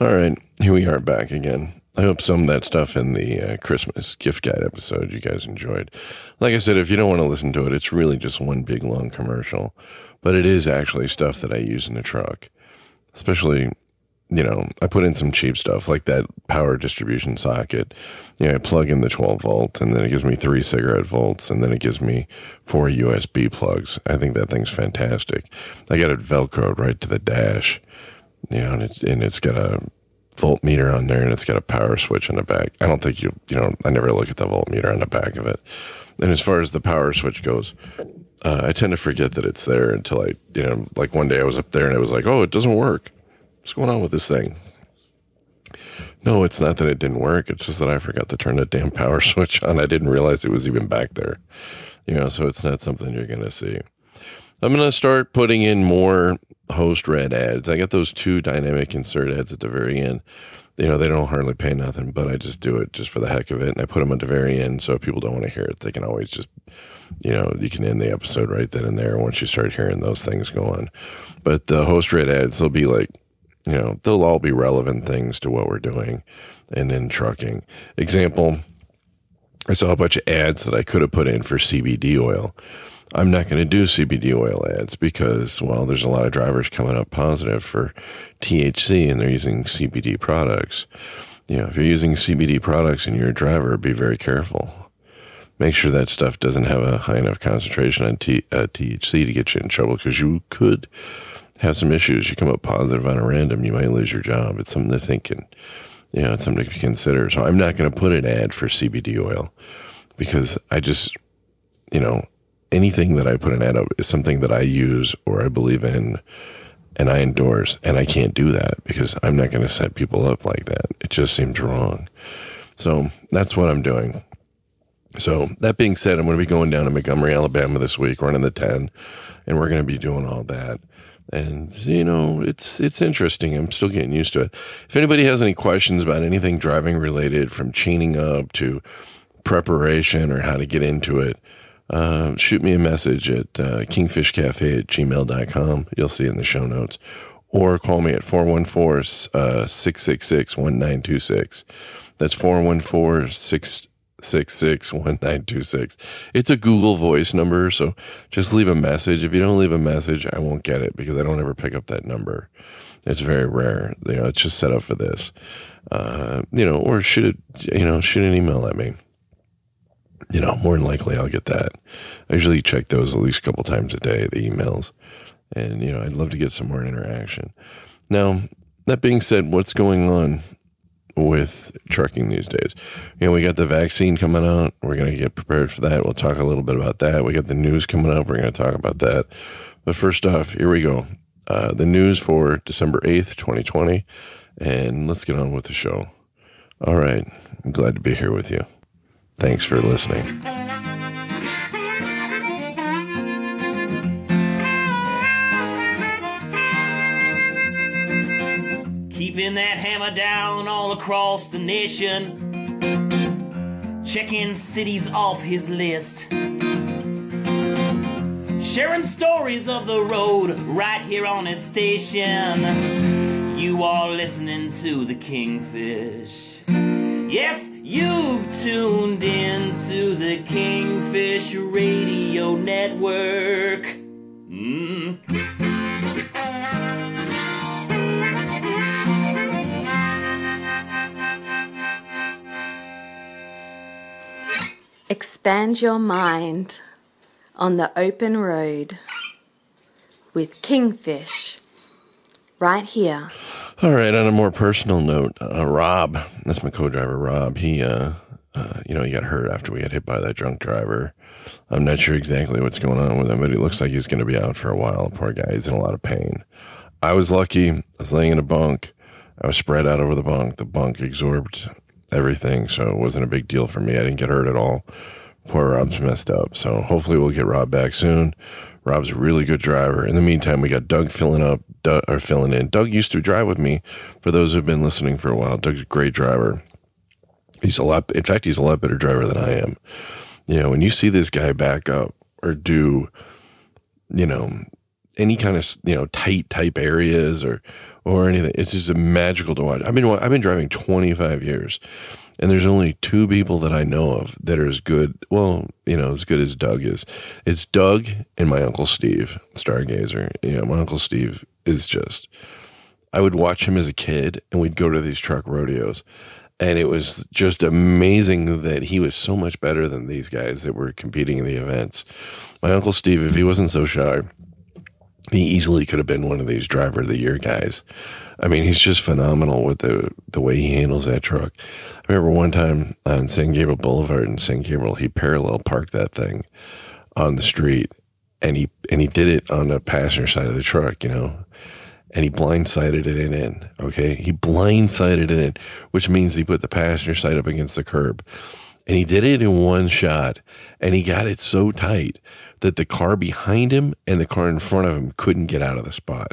All right, here we are back again. I hope some of that stuff in the uh, Christmas gift guide episode you guys enjoyed. Like I said, if you don't want to listen to it, it's really just one big long commercial, but it is actually stuff that I use in the truck, especially. You know, I put in some cheap stuff like that power distribution socket. You know, I plug in the 12 volt and then it gives me three cigarette volts and then it gives me four USB plugs. I think that thing's fantastic. I got it Velcroed right to the dash you know, and it's, and it's got a voltmeter on there and it's got a power switch in the back. I don't think you, you know, I never look at the voltmeter on the back of it. And as far as the power switch goes, uh, I tend to forget that it's there until I, you know, like one day I was up there and it was like, oh, it doesn't work. What's going on with this thing? No, it's not that it didn't work. It's just that I forgot to turn that damn power switch on. I didn't realize it was even back there. You know, so it's not something you're going to see. I'm going to start putting in more host read ads. I got those two dynamic insert ads at the very end. You know, they don't hardly pay nothing, but I just do it just for the heck of it. And I put them at the very end. So if people don't want to hear it, they can always just, you know, you can end the episode right then and there once you start hearing those things go on. But the host read ads, they'll be like, you know, they'll all be relevant things to what we're doing and in trucking. Example, I saw a bunch of ads that I could have put in for CBD oil. I'm not going to do CBD oil ads because, well, there's a lot of drivers coming up positive for THC and they're using CBD products. You know, if you're using CBD products and you're a driver, be very careful. Make sure that stuff doesn't have a high enough concentration on T, uh, THC to get you in trouble because you could have some issues. You come up positive on a random, you might lose your job. It's something to think and, you know, it's something to consider. So I'm not going to put an ad for CBD oil because I just, you know, anything that I put an ad up is something that I use or I believe in and I endorse. And I can't do that because I'm not going to set people up like that. It just seems wrong. So that's what I'm doing. So that being said, I'm going to be going down to Montgomery, Alabama this week, running the 10, and we're going to be doing all that. And you know, it's it's interesting. I'm still getting used to it. If anybody has any questions about anything driving related, from chaining up to preparation or how to get into it, uh, shoot me a message at uh, kingfishcafe at gmail.com. You'll see in the show notes. Or call me at 414 uh, 666 1926. That's 414 666 1926. It's a Google voice number, so just leave a message. If you don't leave a message, I won't get it because I don't ever pick up that number. It's very rare. You know, it's just set up for this. Uh, you know, or shoot it, you know, shoot an email at me you know, more than likely I'll get that. I usually check those at least a couple times a day, the emails. And, you know, I'd love to get some more interaction. Now, that being said, what's going on with trucking these days? You know, we got the vaccine coming out. We're going to get prepared for that. We'll talk a little bit about that. We got the news coming up. We're going to talk about that. But first off, here we go. Uh, the news for December 8th, 2020. And let's get on with the show. All right. I'm glad to be here with you. Thanks for listening. Keeping that hammer down all across the nation. Checking cities off his list. Sharing stories of the road right here on his station. You are listening to the Kingfish. Yes, you've tuned in to the Kingfish Radio Network. Mm. Expand your mind on the open road with Kingfish right here all right. On a more personal note, uh, Rob, that's my co-driver, Rob. He, uh, uh, you know, he got hurt after we got hit by that drunk driver. I'm not sure exactly what's going on with him, but he looks like he's going to be out for a while. Poor guy. He's in a lot of pain. I was lucky. I was laying in a bunk. I was spread out over the bunk. The bunk absorbed everything, so it wasn't a big deal for me. I didn't get hurt at all. Poor Rob's messed up. So hopefully we'll get Rob back soon. Rob's a really good driver. In the meantime, we got Doug filling up Doug, or filling in. Doug used to drive with me. For those who've been listening for a while, Doug's a great driver. He's a lot. In fact, he's a lot better driver than I am. You know, when you see this guy back up or do, you know, any kind of you know tight type areas or or anything. It's just magical to watch. I've been I've been driving 25 years, and there's only two people that I know of that are as good. Well, you know, as good as Doug is. It's Doug and my uncle Steve, Stargazer. You know, my uncle Steve is just. I would watch him as a kid, and we'd go to these truck rodeos. And it was just amazing that he was so much better than these guys that were competing in the events. My uncle Steve, if he wasn't so shy, he easily could have been one of these driver of the year guys. I mean, he's just phenomenal with the the way he handles that truck. I remember one time on San Gabriel Boulevard in San Gabriel, he parallel parked that thing on the street, and he and he did it on the passenger side of the truck, you know, and he blindsided it in. Okay, he blindsided it in, which means he put the passenger side up against the curb, and he did it in one shot, and he got it so tight that the car behind him and the car in front of him couldn't get out of the spot.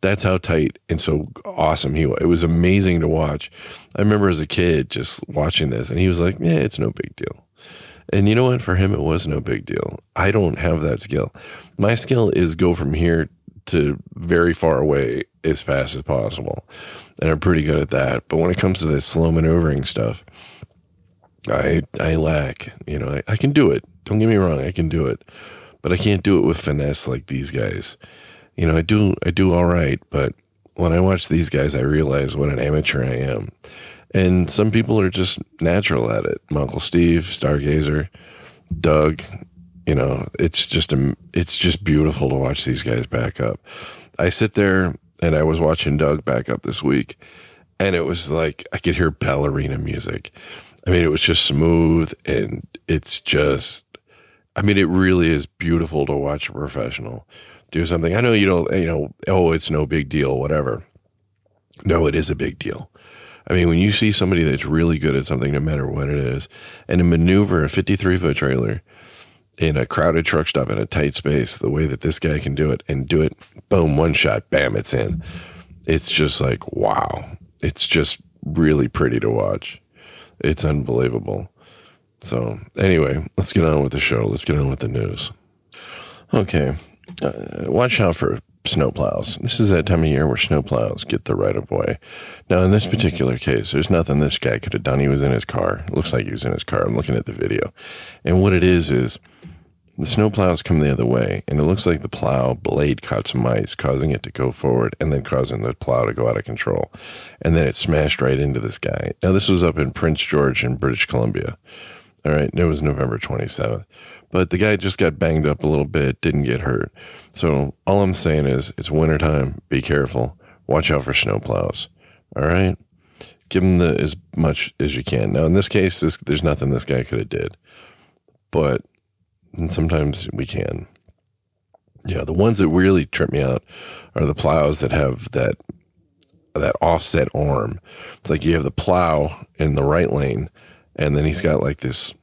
That's how tight and so awesome he was. It was amazing to watch. I remember as a kid just watching this, and he was like, "Yeah, it's no big deal." And you know what? For him, it was no big deal. I don't have that skill. My skill is go from here to very far away as fast as possible. And I'm pretty good at that. But when it comes to this slow maneuvering stuff, I I lack. You know, I, I can do it. Don't get me wrong, I can do it. But I can't do it with finesse like these guys. You know, I do I do all right, but when I watch these guys I realize what an amateur I am. And some people are just natural at it. My Uncle Steve, Stargazer, Doug, you know, it's just a, it's just beautiful to watch these guys back up. I sit there and I was watching Doug back up this week, and it was like I could hear ballerina music. I mean, it was just smooth, and it's just, I mean, it really is beautiful to watch a professional do something. I know you don't, you know, oh, it's no big deal, whatever. No, it is a big deal. I mean, when you see somebody that's really good at something, no matter what it is, and to maneuver a 53 foot trailer in a crowded truck stop in a tight space, the way that this guy can do it and do it, boom, one shot, bam, it's in. It's just like, wow. It's just really pretty to watch. It's unbelievable. So, anyway, let's get on with the show. Let's get on with the news. Okay. Uh, watch out for snowplows. This is that time of year where snowplows get the right of way. Now, in this particular case, there's nothing this guy could have done. He was in his car. It looks like he was in his car. I'm looking at the video. And what it is, is the snowplows come the other way, and it looks like the plow blade caught some ice, causing it to go forward and then causing the plow to go out of control. And then it smashed right into this guy. Now, this was up in Prince George in British Columbia. All right. It was November 27th. But the guy just got banged up a little bit, didn't get hurt. So all I'm saying is it's wintertime. Be careful. Watch out for snowplows. All right. Give him the, as much as you can. Now, in this case, this, there's nothing this guy could have did. But sometimes we can. Yeah, the ones that really trip me out are the plows that have that that offset arm. It's like you have the plow in the right lane, and then he's got like this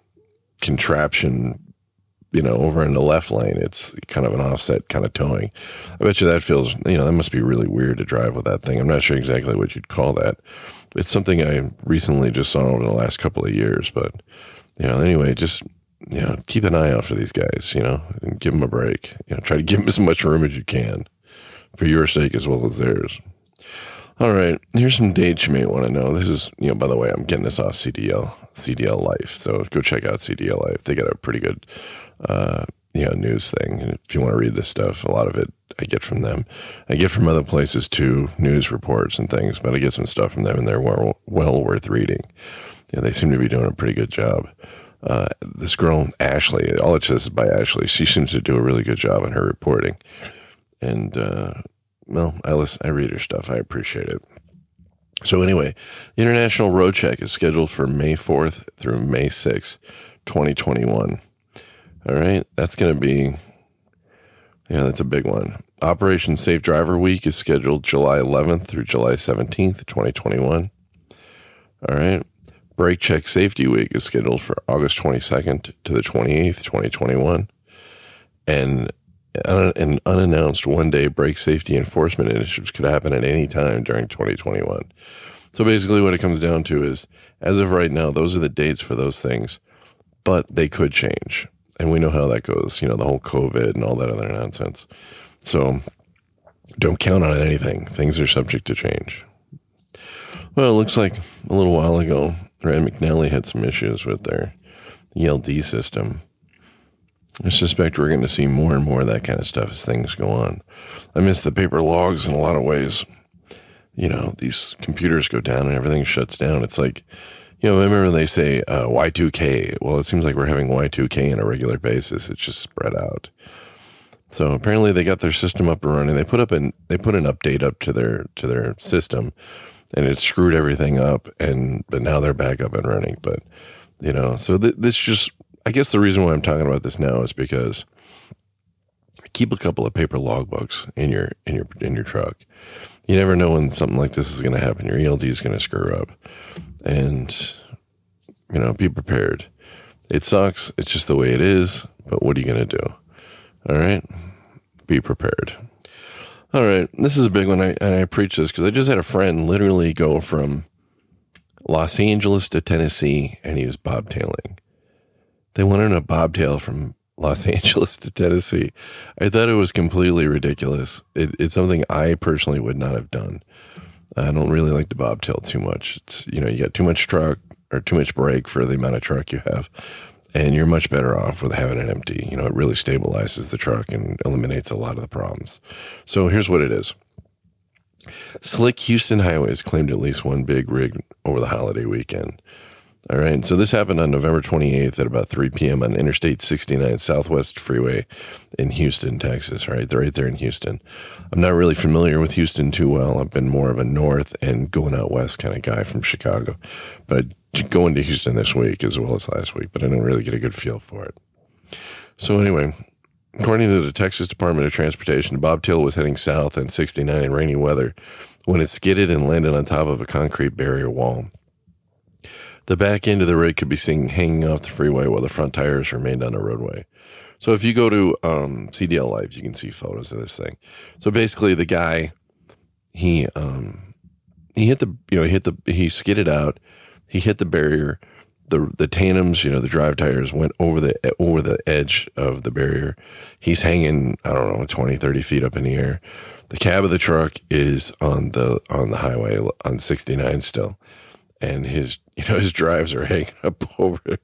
contraption, you know, over in the left lane. It's kind of an offset kind of towing. I bet you that feels, you know, that must be really weird to drive with that thing. I'm not sure exactly what you'd call that. It's something I recently just saw over the last couple of years, but you know, anyway, just you know, keep an eye out for these guys, you know, and give them a break. You know, try to give them as much room as you can for your sake as well as theirs. All right, here's some dates you may want to know. This is, you know, by the way, I'm getting this off CDL, CDL Life. So go check out CDL Life. They got a pretty good, uh, you know, news thing. And if you want to read this stuff, a lot of it I get from them. I get from other places too, news reports and things, but I get some stuff from them and they're well, well worth reading. Know, they seem to be doing a pretty good job. Uh, this girl, Ashley, all it says is by Ashley. She seems to do a really good job in her reporting. And, uh, well, I listen, I read her stuff. I appreciate it. So anyway, the International Road Check is scheduled for May 4th through May 6th, 2021. All right. That's going to be, yeah, that's a big one. Operation Safe Driver Week is scheduled July 11th through July 17th, 2021. All right. Brake Check Safety Week is scheduled for August 22nd to the 28th, 2021. And an unannounced one day brake safety enforcement initiatives could happen at any time during 2021. So basically, what it comes down to is as of right now, those are the dates for those things, but they could change. And we know how that goes, you know, the whole COVID and all that other nonsense. So don't count on anything. Things are subject to change. Well, it looks like a little while ago, Rand McNally had some issues with their ELD system. I suspect we're going to see more and more of that kind of stuff as things go on. I miss the paper logs in a lot of ways. You know, these computers go down and everything shuts down. It's like, you know, I remember they say uh, Y2K? Well, it seems like we're having Y2K on a regular basis. It's just spread out. So apparently they got their system up and running. They put up an they put an update up to their to their system, and it screwed everything up. And but now they're back up and running. But you know, so th- this just I guess the reason why I'm talking about this now is because I keep a couple of paper logbooks in your in your in your truck. You never know when something like this is going to happen. Your ELD is going to screw up, and you know, be prepared. It sucks. It's just the way it is. But what are you going to do? All right, be prepared. All right, this is a big one. I, and I preach this because I just had a friend literally go from Los Angeles to Tennessee, and he was bobtailing. They went on a bobtail from Los Angeles to Tennessee. I thought it was completely ridiculous. It, it's something I personally would not have done. I don't really like the bobtail too much. It's you know you got too much truck or too much brake for the amount of truck you have, and you're much better off with having it empty. You know, it really stabilizes the truck and eliminates a lot of the problems. So here's what it is. Slick Houston Highways claimed at least one big rig over the holiday weekend. All right. So this happened on November 28th at about 3 p.m. on Interstate 69 Southwest Freeway in Houston, Texas. Right. They're right there in Houston. I'm not really familiar with Houston too well. I've been more of a north and going out west kind of guy from Chicago, but going to Houston this week as well as last week, but I didn't really get a good feel for it. So anyway, according to the Texas Department of Transportation, bobtail was heading south on 69 in rainy weather when it skidded and landed on top of a concrete barrier wall. The back end of the rig could be seen hanging off the freeway while the front tires remained on the roadway. So if you go to um, CDL Life, you can see photos of this thing. So basically, the guy he um, he hit the you know he hit the he skidded out. He hit the barrier. The the tandems, you know, the drive tires went over the over the edge of the barrier. He's hanging, I don't know, 20, 30 feet up in the air. The cab of the truck is on the on the highway on 69 still. And his you know, his drives are hanging up over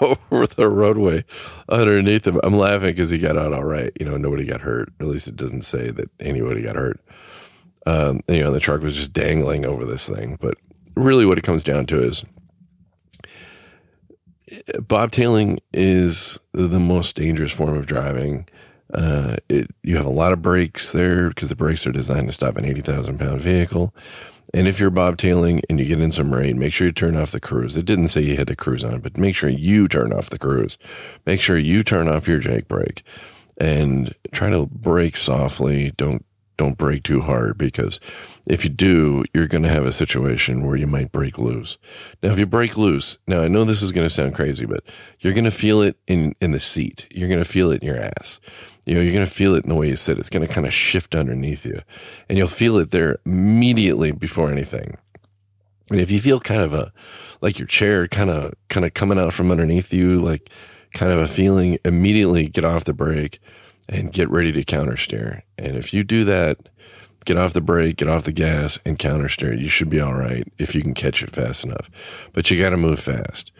over the roadway underneath him. I'm laughing because he got out all right. You know, nobody got hurt. At least it doesn't say that anybody got hurt. Um, you know, the truck was just dangling over this thing. But really, what it comes down to is bobtailing is the most dangerous form of driving. Uh, it, you have a lot of brakes there because the brakes are designed to stop an 80,000 pound vehicle. And if you're bobtailing and you get in some rain, make sure you turn off the cruise. It didn't say you had to cruise on, but make sure you turn off the cruise. Make sure you turn off your jake brake and try to brake softly. Don't don't break too hard because if you do, you're going to have a situation where you might break loose. Now, if you break loose, now I know this is going to sound crazy, but you're going to feel it in, in the seat. You're going to feel it in your ass. You know, you're going to feel it in the way you sit. It's going to kind of shift underneath you and you'll feel it there immediately before anything. And if you feel kind of a, like your chair kind of, kind of coming out from underneath you, like kind of a feeling, immediately get off the brake and get ready to counter steer. And if you do that, get off the brake, get off the gas, and counter steer. You should be all right if you can catch it fast enough. But you got to move fast.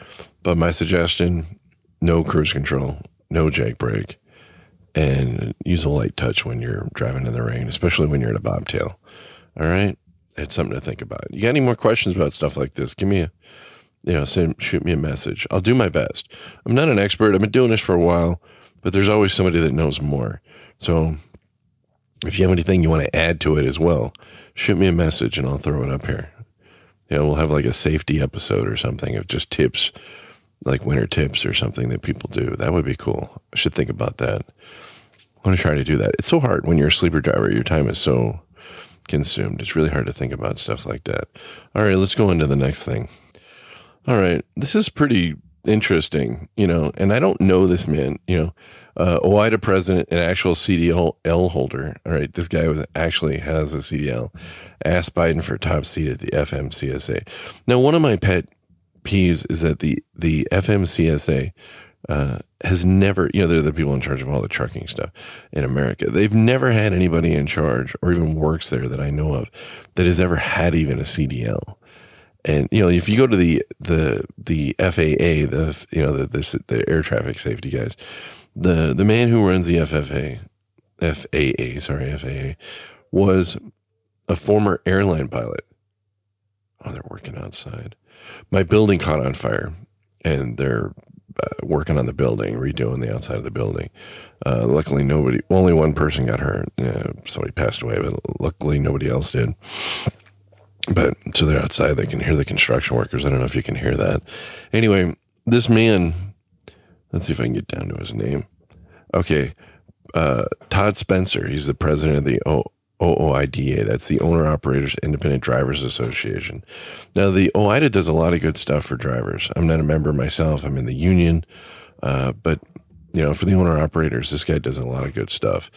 But my suggestion no cruise control, no jake brake, and use a light touch when you're driving in the rain, especially when you're in a bobtail. All right. It's something to think about. You got any more questions about stuff like this? Give me a, you know, send, shoot me a message. I'll do my best. I'm not an expert. I've been doing this for a while but there's always somebody that knows more. So if you have anything you want to add to it as well, shoot me a message and I'll throw it up here. You know, we'll have like a safety episode or something of just tips, like winter tips or something that people do. That would be cool. I should think about that. I want to try to do that. It's so hard when you're a sleeper driver. Your time is so consumed. It's really hard to think about stuff like that. All right, let's go into the next thing. All right, this is pretty interesting, you know, and I don't know this man, you know, uh, OOIDA president, an actual CDL holder. All right. This guy was actually has a CDL asked Biden for top seat at the FMCSA. Now, one of my pet peeves is that the, the FMCSA, uh, has never, you know, they're the people in charge of all the trucking stuff in America. They've never had anybody in charge or even works there that I know of that has ever had even a CDL. And you know, if you go to the the the FAA, the you know the the, the air traffic safety guys, the the man who runs the FFA, FAA, sorry, FAA, was a former airline pilot. Oh, they're working outside. My building caught on fire, and they're uh, working on the building, redoing the outside of the building. Uh, luckily, nobody, only one person got hurt. Uh, somebody passed away, but luckily nobody else did. But so they're outside, they can hear the construction workers. I don't know if you can hear that. Anyway, this man, let's see if I can get down to his name. Okay. Uh, Todd Spencer, he's the president of the o- OOIDA. That's the Owner Operators Independent Drivers Association. Now, the OIDA does a lot of good stuff for drivers. I'm not a member myself. I'm in the union. Uh, but, you know, for the owner operators, this guy does a lot of good stuff.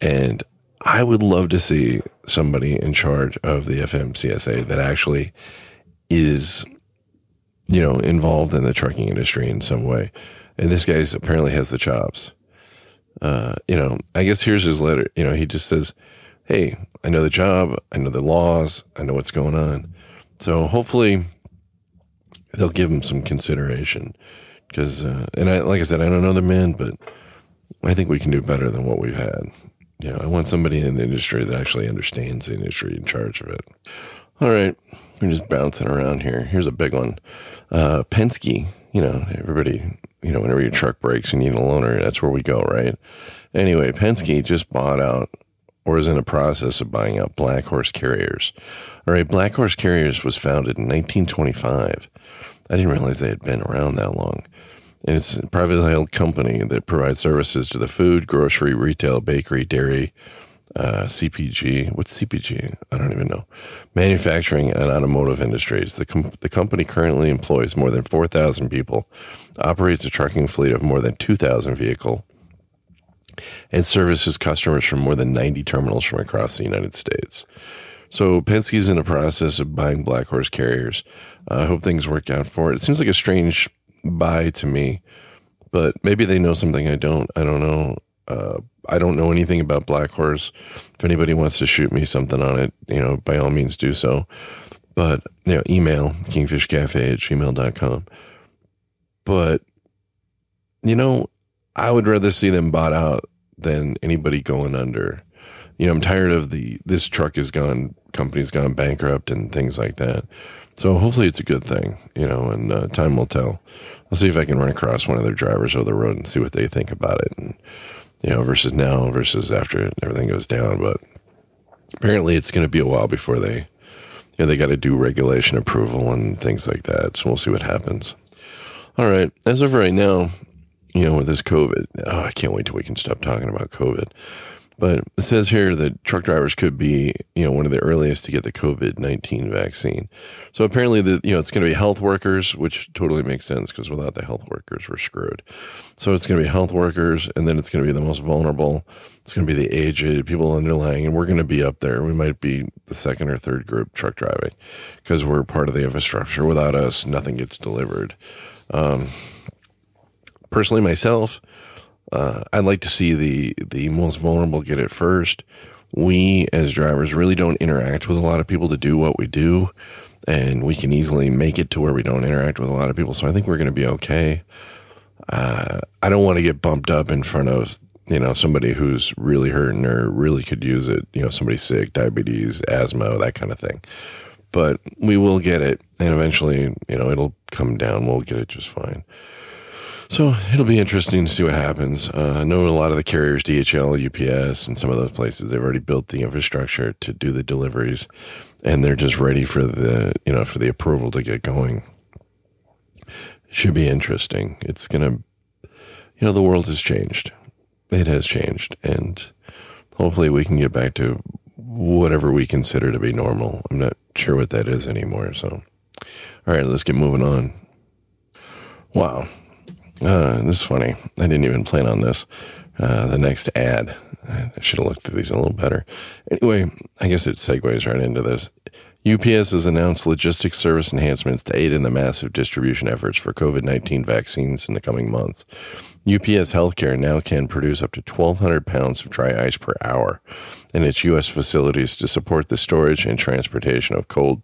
And I would love to see somebody in charge of the FMCSA that actually is, you know, involved in the trucking industry in some way. And this guy apparently has the chops. Uh, you know, I guess here's his letter. You know, he just says, Hey, I know the job. I know the laws. I know what's going on. So hopefully they'll give him some consideration because, uh, and I, like I said, I don't know the man, but I think we can do better than what we've had. You know, I want somebody in the industry that actually understands the industry in charge of it. All right, we're just bouncing around here. Here's a big one. Uh, Penske, you know, everybody, you know, whenever your truck breaks, and you need a loaner. That's where we go, right? Anyway, Penske just bought out or is in the process of buying out Black Horse Carriers. All right, Black Horse Carriers was founded in 1925. I didn't realize they had been around that long. And it's a privately held company that provides services to the food, grocery, retail, bakery, dairy, uh, CPG. What's CPG? I don't even know. Manufacturing and automotive industries. The, com- the company currently employs more than 4,000 people, operates a trucking fleet of more than 2,000 vehicle, and services customers from more than 90 terminals from across the United States. So Penske is in the process of buying Black Horse carriers. I hope things work out for it. It seems like a strange buy to me, but maybe they know something I don't. I don't know. Uh, I don't know anything about Black Horse. If anybody wants to shoot me something on it, you know, by all means do so. But, you know, email kingfishcafe at gmail.com. But, you know, I would rather see them bought out than anybody going under. You know, I'm tired of the this truck is gone, company's gone bankrupt and things like that. So hopefully it's a good thing, you know, and uh, time will tell. I'll see if I can run across one of their drivers over the road and see what they think about it, and you know, versus now versus after everything goes down. But apparently, it's going to be a while before they, you know, they got to do regulation approval and things like that. So we'll see what happens. All right, as of right now, you know, with this COVID, oh, I can't wait till we can stop talking about COVID. But it says here that truck drivers could be, you know, one of the earliest to get the COVID 19 vaccine. So apparently, the, you know, it's going to be health workers, which totally makes sense because without the health workers, we're screwed. So it's going to be health workers, and then it's going to be the most vulnerable. It's going to be the aged, people underlying, and we're going to be up there. We might be the second or third group truck driving because we're part of the infrastructure. Without us, nothing gets delivered. Um, personally, myself, uh, I'd like to see the the most vulnerable get it first. We as drivers really don't interact with a lot of people to do what we do, and we can easily make it to where we don't interact with a lot of people. So I think we're going to be okay. Uh, I don't want to get bumped up in front of you know somebody who's really hurting or really could use it. You know, somebody sick, diabetes, asthma, that kind of thing. But we will get it, and eventually, you know, it'll come down. We'll get it just fine. So it'll be interesting to see what happens. Uh, I know a lot of the carriers, DHL, UPS, and some of those places, they've already built the infrastructure to do the deliveries, and they're just ready for the you know for the approval to get going. It should be interesting. It's gonna, you know, the world has changed. It has changed, and hopefully we can get back to whatever we consider to be normal. I'm not sure what that is anymore. So, all right, let's get moving on. Wow, uh, this is funny. I didn't even plan on this. Uh, the next ad. I should have looked at these a little better. Anyway, I guess it segues right into this. UPS has announced logistics service enhancements to aid in the massive distribution efforts for COVID 19 vaccines in the coming months. UPS Healthcare now can produce up to 1,200 pounds of dry ice per hour in its U.S. facilities to support the storage and transportation of cold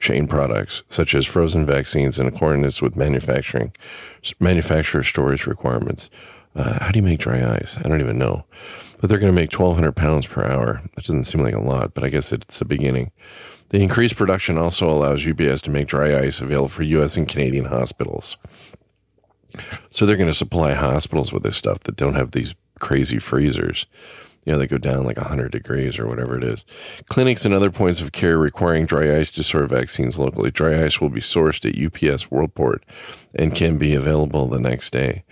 chain products, such as frozen vaccines, in accordance with manufacturing manufacturer storage requirements. Uh, how do you make dry ice? I don't even know. But they're going to make 1,200 pounds per hour. That doesn't seem like a lot, but I guess it's a beginning. The increased production also allows UPS to make dry ice available for U.S. and Canadian hospitals. So they're going to supply hospitals with this stuff that don't have these crazy freezers. You know, they go down like 100 degrees or whatever it is. Clinics and other points of care requiring dry ice to store vaccines locally. Dry ice will be sourced at UPS Worldport and can be available the next day.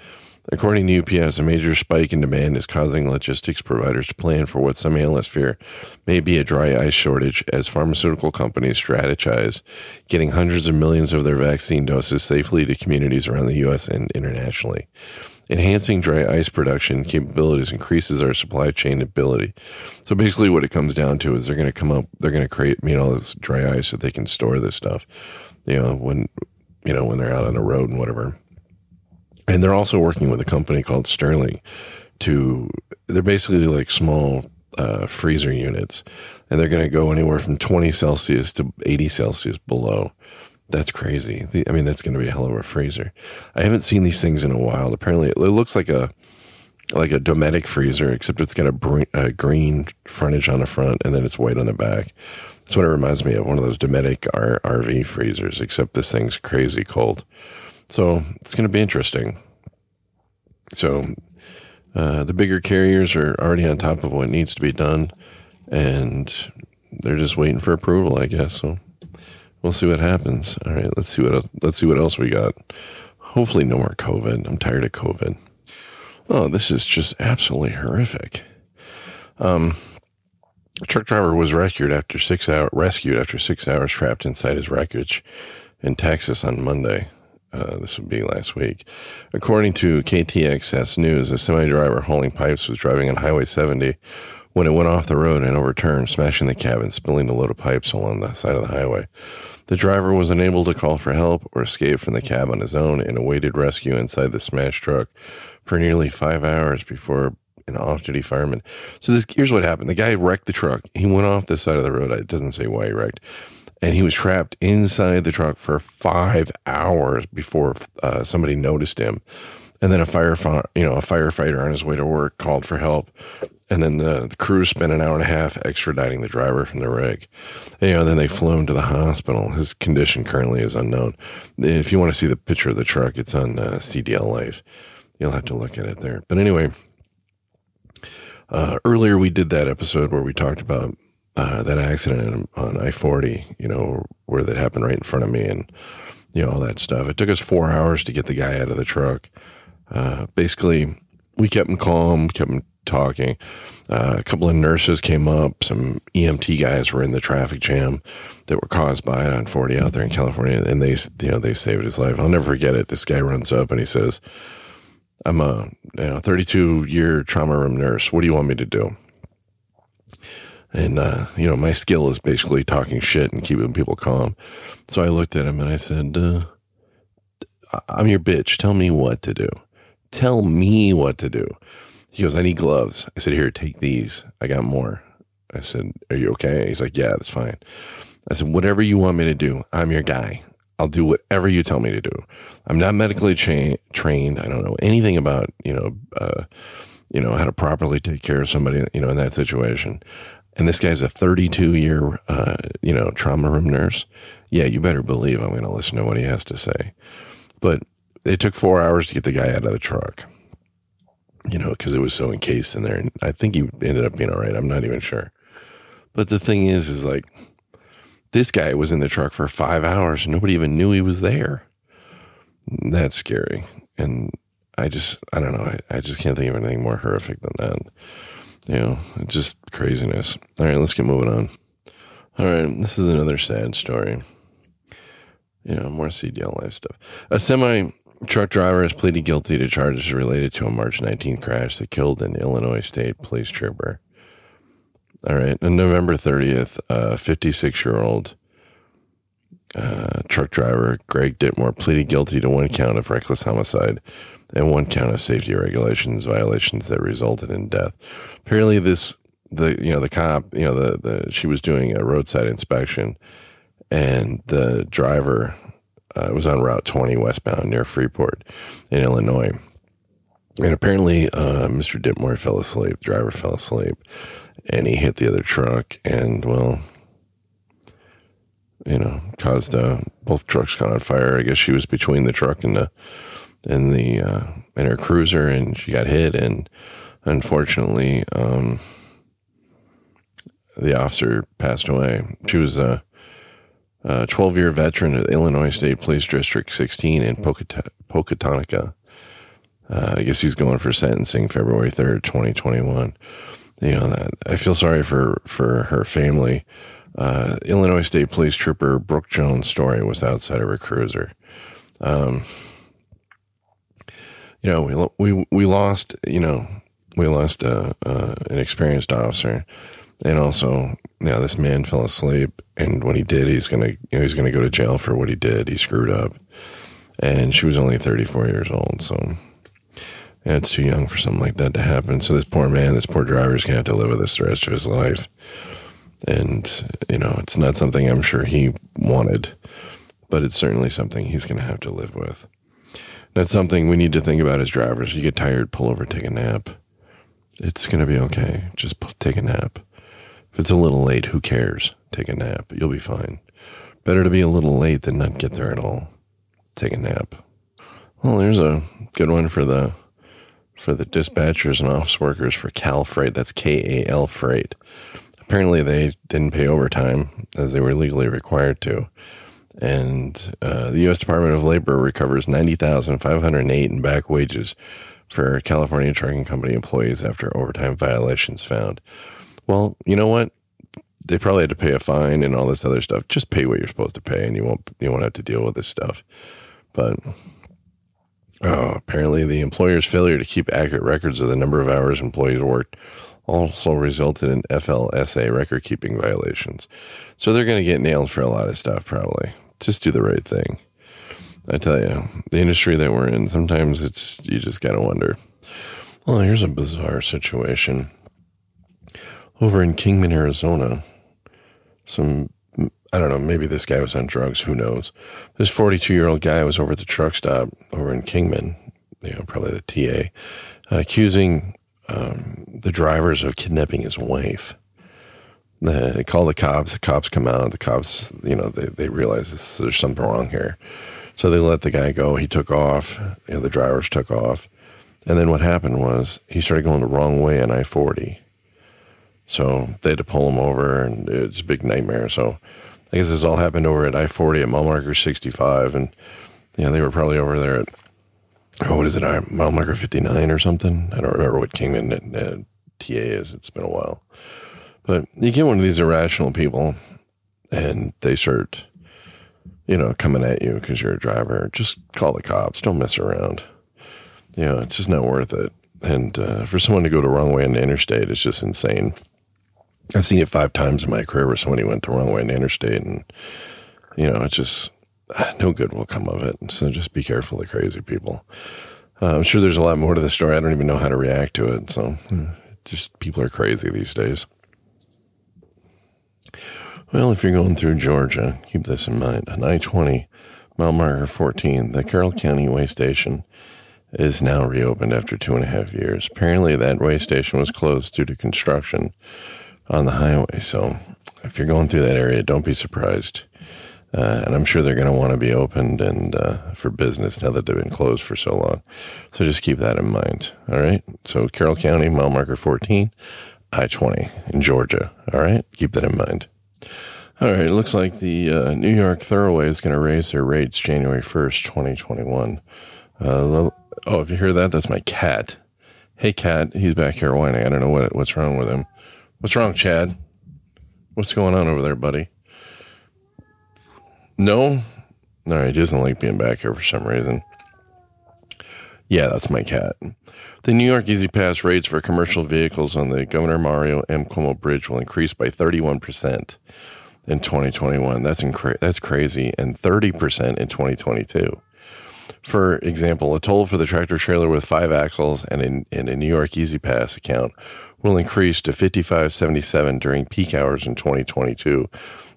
According to UPS, a major spike in demand is causing logistics providers to plan for what some analysts fear may be a dry ice shortage as pharmaceutical companies strategize getting hundreds of millions of their vaccine doses safely to communities around the U.S. and internationally. Enhancing dry ice production capabilities increases our supply chain ability. So basically, what it comes down to is they're going to come up, they're going to create, you know, this dry ice so they can store this stuff, you know, when, you know, when they're out on the road and whatever. And they're also working with a company called Stirling to, they're basically like small uh, freezer units. And they're going to go anywhere from 20 Celsius to 80 Celsius below. That's crazy. The, I mean, that's going to be a hell of a freezer. I haven't seen these things in a while. Apparently, it looks like a like a Dometic freezer, except it's got a, br- a, green frontage on the front and then it's white on the back. That's what it reminds me of one of those Dometic R- RV freezers, except this thing's crazy cold. So it's going to be interesting. So uh, the bigger carriers are already on top of what needs to be done, and they're just waiting for approval, I guess. So we'll see what happens. All right, let's see what else, let's see what else we got. Hopefully, no more COVID. I'm tired of COVID. Oh, this is just absolutely horrific. Um, truck driver was rescued after six hour rescued after six hours trapped inside his wreckage in Texas on Monday. Uh, this would be last week. According to KTXS News, a semi driver hauling pipes was driving on Highway 70 when it went off the road and overturned, smashing the cab and spilling a load of pipes along the side of the highway. The driver was unable to call for help or escape from the cab on his own and awaited rescue inside the smashed truck for nearly five hours before an off-duty fireman. So this here's what happened: the guy wrecked the truck. He went off the side of the road. It doesn't say why he wrecked and he was trapped inside the truck for five hours before uh, somebody noticed him. And then a fire, you know, a firefighter on his way to work called for help, and then the, the crew spent an hour and a half extraditing the driver from the rig. And, you know, then they flew him to the hospital. His condition currently is unknown. If you want to see the picture of the truck, it's on uh, CDL Life. You'll have to look at it there. But anyway, uh, earlier we did that episode where we talked about uh, that accident on I 40, you know, where that happened right in front of me and, you know, all that stuff. It took us four hours to get the guy out of the truck. Uh, basically, we kept him calm, kept him talking. Uh, a couple of nurses came up. Some EMT guys were in the traffic jam that were caused by it on 40 out there in California, and they, you know, they saved his life. I'll never forget it. This guy runs up and he says, "I'm a you know 32 year trauma room nurse. What do you want me to do?" And, uh, you know, my skill is basically talking shit and keeping people calm. So I looked at him and I said, uh, I'm your bitch. Tell me what to do. Tell me what to do. He goes, I need gloves. I said, Here, take these. I got more. I said, Are you okay? He's like, Yeah, that's fine. I said, Whatever you want me to do, I'm your guy. I'll do whatever you tell me to do. I'm not medically cha- trained. I don't know anything about, you know, uh, you know, how to properly take care of somebody, you know, in that situation and this guy's a 32 year, uh, you know, trauma room nurse, yeah, you better believe I'm going to listen to what he has to say. But it took four hours to get the guy out of the truck, you know, because it was so encased in there. And I think he ended up being all right. I'm not even sure. But the thing is, is like, this guy was in the truck for five hours and nobody even knew he was there. That's scary. And I just, I don't know. I, I just can't think of anything more horrific than that you know, just craziness. All right, let's get moving on. All right, this is another sad story. You know, more CDL life stuff. A semi truck driver has pleaded guilty to charges related to a March 19th crash that killed an Illinois State police trooper. All right, on November 30th, a 56 year old uh, truck driver, Greg Ditmore, pleaded guilty to one count of reckless homicide and one count of safety regulations violations that resulted in death. Apparently, this the you know the cop you know the the she was doing a roadside inspection, and the driver uh, was on Route 20 westbound near Freeport in Illinois. And apparently, uh, Mr. Ditmore fell asleep. Driver fell asleep, and he hit the other truck, and well, you know, caused uh, both trucks caught on fire. I guess she was between the truck and the and the uh, and her cruiser, and she got hit. And unfortunately, um, the officer passed away. She was a, a 12 year veteran of Illinois State Police District 16 in Pecatonica. Uh, I guess he's going for sentencing February 3rd, 2021. You know, I feel sorry for, for her family. Uh, Illinois State Police Trooper Brooke Jones-Story was outside of her cruiser. Um, you know, we, we, we lost, you know, we lost uh, uh, an experienced officer, and also, know, this man fell asleep, and what he did, he's gonna, you know, he's gonna go to jail for what he did. He screwed up, and she was only thirty four years old, so yeah, it's too young for something like that to happen. So this poor man, this poor driver, is gonna have to live with this the rest of his life, and you know, it's not something I'm sure he wanted, but it's certainly something he's gonna have to live with. That's something we need to think about as drivers. You get tired, pull over, take a nap. It's going to be okay. Just take a nap. If it's a little late, who cares? Take a nap. You'll be fine. Better to be a little late than not get there at all. Take a nap. Well, there's a good one for the for the dispatchers and office workers for KAL Freight. That's K A L Freight. Apparently, they didn't pay overtime as they were legally required to and uh, the U.S. Department of Labor recovers ninety thousand five hundred eight in back wages for California trucking company employees after overtime violations found. Well, you know what? They probably had to pay a fine and all this other stuff. Just pay what you're supposed to pay, and you won't you won't have to deal with this stuff. But oh, apparently, the employer's failure to keep accurate records of the number of hours employees worked also resulted in FLSA record keeping violations. So they're going to get nailed for a lot of stuff, probably. Just do the right thing. I tell you, the industry that we're in, sometimes it's, you just got to wonder. Well, here's a bizarre situation. Over in Kingman, Arizona, some, I don't know, maybe this guy was on drugs, who knows. This 42 year old guy was over at the truck stop over in Kingman, you know, probably the TA, uh, accusing um, the drivers of kidnapping his wife. They call the cops. The cops come out. The cops, you know, they, they realize this, there's something wrong here. So they let the guy go. He took off. You know, the drivers took off. And then what happened was he started going the wrong way on I 40. So they had to pull him over, and it's a big nightmare. So I guess this all happened over at I 40 at mile marker 65. And, you know, they were probably over there at oh, what is it? Mile marker 59 or something. I don't remember what Kingman uh, TA is. It's been a while. But you get one of these irrational people and they start, you know, coming at you because you're a driver. Just call the cops. Don't mess around. You know, it's just not worth it. And uh, for someone to go the wrong way on the interstate, it's just insane. I've seen it five times in my career where somebody went the wrong way on the interstate, and you know, it's just no good will come of it. So just be careful of crazy people. Uh, I'm sure there's a lot more to the story. I don't even know how to react to it. So hmm, just people are crazy these days. Well, if you're going through Georgia, keep this in mind. On I 20, mile marker 14, the Carroll County Way Station is now reopened after two and a half years. Apparently, that way station was closed due to construction on the highway. So if you're going through that area, don't be surprised. Uh, and I'm sure they're going to want to be opened and uh, for business now that they've been closed for so long. So just keep that in mind. All right. So Carroll County, mile marker 14, I 20 in Georgia. All right. Keep that in mind. All right. It looks like the uh, New York Thruway is going to raise their rates January 1st, 2021. Uh, oh, if you hear that, that's my cat. Hey, cat. He's back here whining. I don't know what, what's wrong with him. What's wrong, Chad? What's going on over there, buddy? No? No, he doesn't like being back here for some reason. Yeah, that's my cat. The New York E-ZPass rates for commercial vehicles on the Governor Mario M. Cuomo Bridge will increase by 31%. in 2021. That's that's crazy, and 30% in 2022. For example, a toll for the tractor trailer with five axles and in a New York E-ZPass account will increase to 55.77 during peak hours in 2022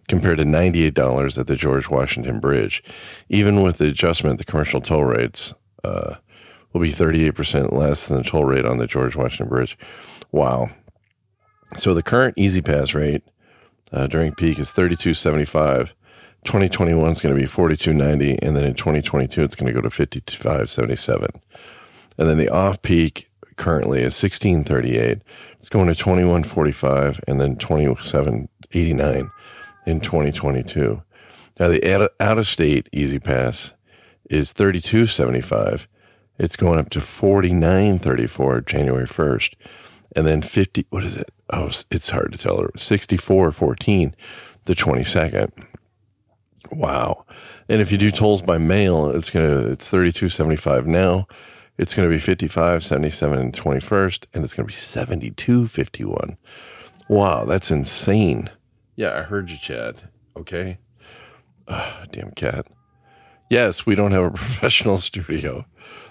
compared to $98 at the George Washington Bridge. Even with the adjustment, the commercial toll rates uh, will be 38% less than the toll rate on the George Washington Bridge. Wow. So the current E-ZPass rate uh, during peak is 32.75. 2021 is going to be 42.90 and then in 2022 it's going to go to 55.77. And then the off peak currently is 16.38. It's going to 21.45 and then 27.89 in 2022. Now the out of state E-ZPass is 32.75. It's going up to 49.34 January 1st. And then 50 what is it? Oh, it's hard to tell. 64.14 the 22nd. Wow. And if you do tolls by mail, it's going to, it's 32.75 now. It's going to be 55, 77 and 21st, and it's going to be 72, 51. Wow, that's insane. Yeah, I heard you, Chad. Okay. Oh, damn cat. Yes, we don't have a professional studio.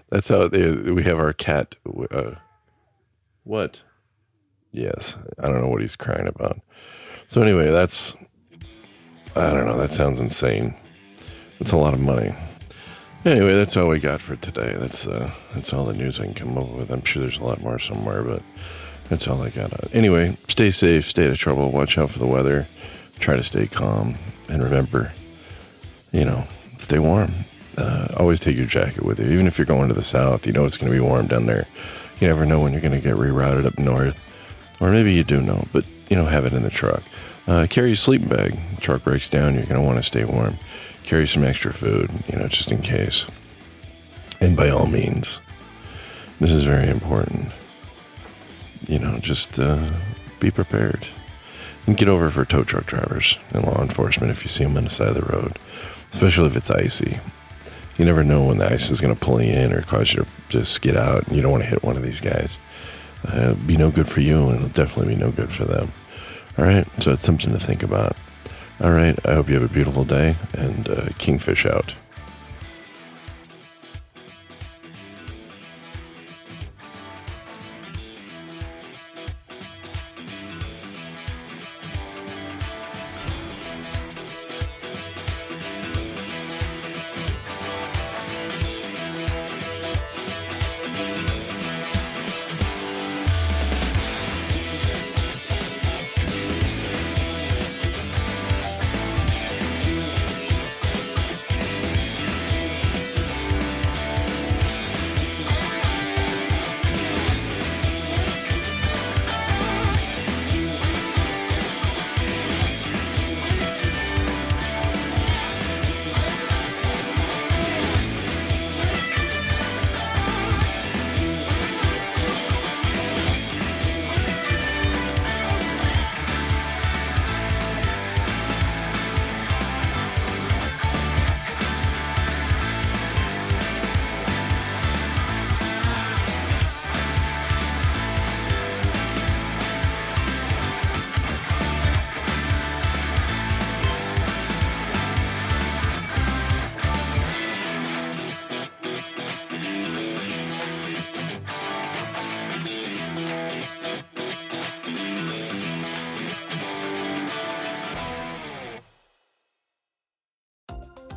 That's how they, we have our cat. Uh, what? Yes, I don't know what he's crying about. So anyway, that's I don't know. That sounds insane. It's a lot of money. Anyway, that's all we got for today. That's uh, that's all the news I can come up with. I'm sure there's a lot more somewhere, but that's all I got. Anyway, stay safe, stay out of trouble, watch out for the weather, try to stay calm, and remember, you know, stay warm. Uh, always take your jacket with you, even if you're going to the south. You know it's going to be warm down there. You never know when you're going to get rerouted up north, or maybe you do know, but you know, have it in the truck. Uh, carry a sleeping bag. truck breaks down, you're going to want to stay warm. Carry some extra food, you know, just in case. And by all means, this is very important. You know, just uh, be prepared. And get over for tow truck drivers and law enforcement if you see them on the side of the road, especially if it's icy. You never know when the ice is going to pull you in or cause you to, just skid out, and you don't want to hit one of these guys. Uh, it'll be no good for you, and it'll definitely be no good for them. All right, so it's something to think about. All right, I hope you have a beautiful day and uh, Kingfish out.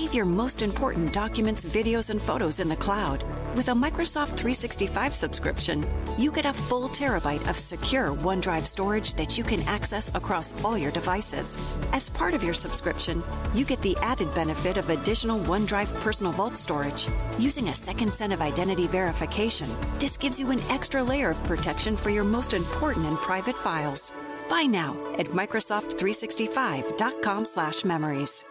Save your most important documents, videos, and photos in the cloud. With a Microsoft 365 subscription, you get a full terabyte of secure OneDrive storage that you can access across all your devices. As part of your subscription, you get the added benefit of additional OneDrive Personal Vault storage. Using a second set of identity verification, this gives you an extra layer of protection for your most important and private files. Buy now at Microsoft365.com/memories.